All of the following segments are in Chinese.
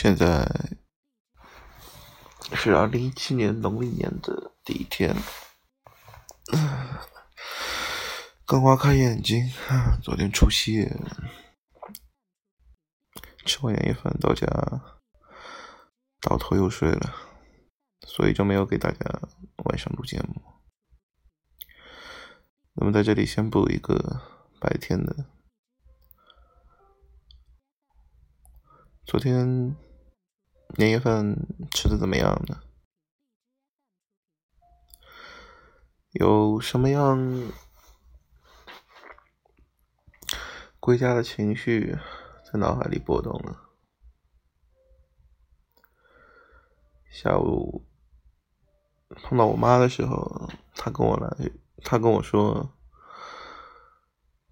现在是二零一七年农历年的第一天，刚挖开眼睛，昨天除夕吃完年夜饭到家，倒头又睡了，所以就没有给大家晚上录节目。那么在这里先补一个白天的。昨天年夜饭吃的怎么样呢？有什么样归家的情绪在脑海里波动呢？下午碰到我妈的时候，她跟我来，她跟我说，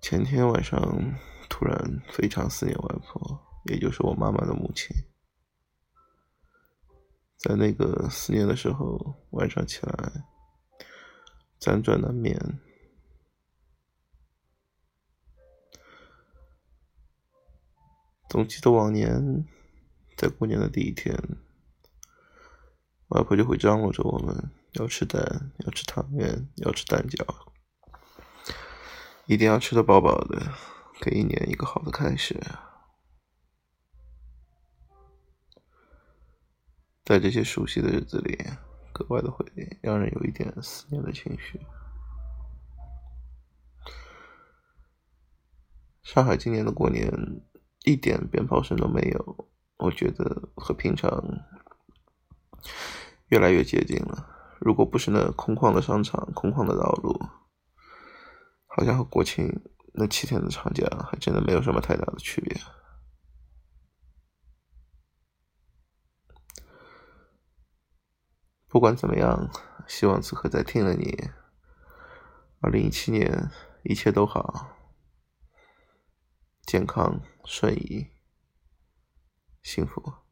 前天晚上突然非常思念外婆。也就是我妈妈的母亲，在那个思念的时候，晚上起来辗转难眠。总记得往年在过年的第一天，外婆就会张罗着我们要吃蛋，要吃汤圆，要吃蛋饺，一定要吃的饱饱的，给一年一个好的开始。在这些熟悉的日子里，格外的会让人有一点思念的情绪。上海今年的过年一点鞭炮声都没有，我觉得和平常越来越接近了。如果不是那空旷的商场、空旷的道路，好像和国庆那七天的长假还真的没有什么太大的区别。不管怎么样，希望此刻在听的你，二零一七年一切都好，健康顺意，幸福。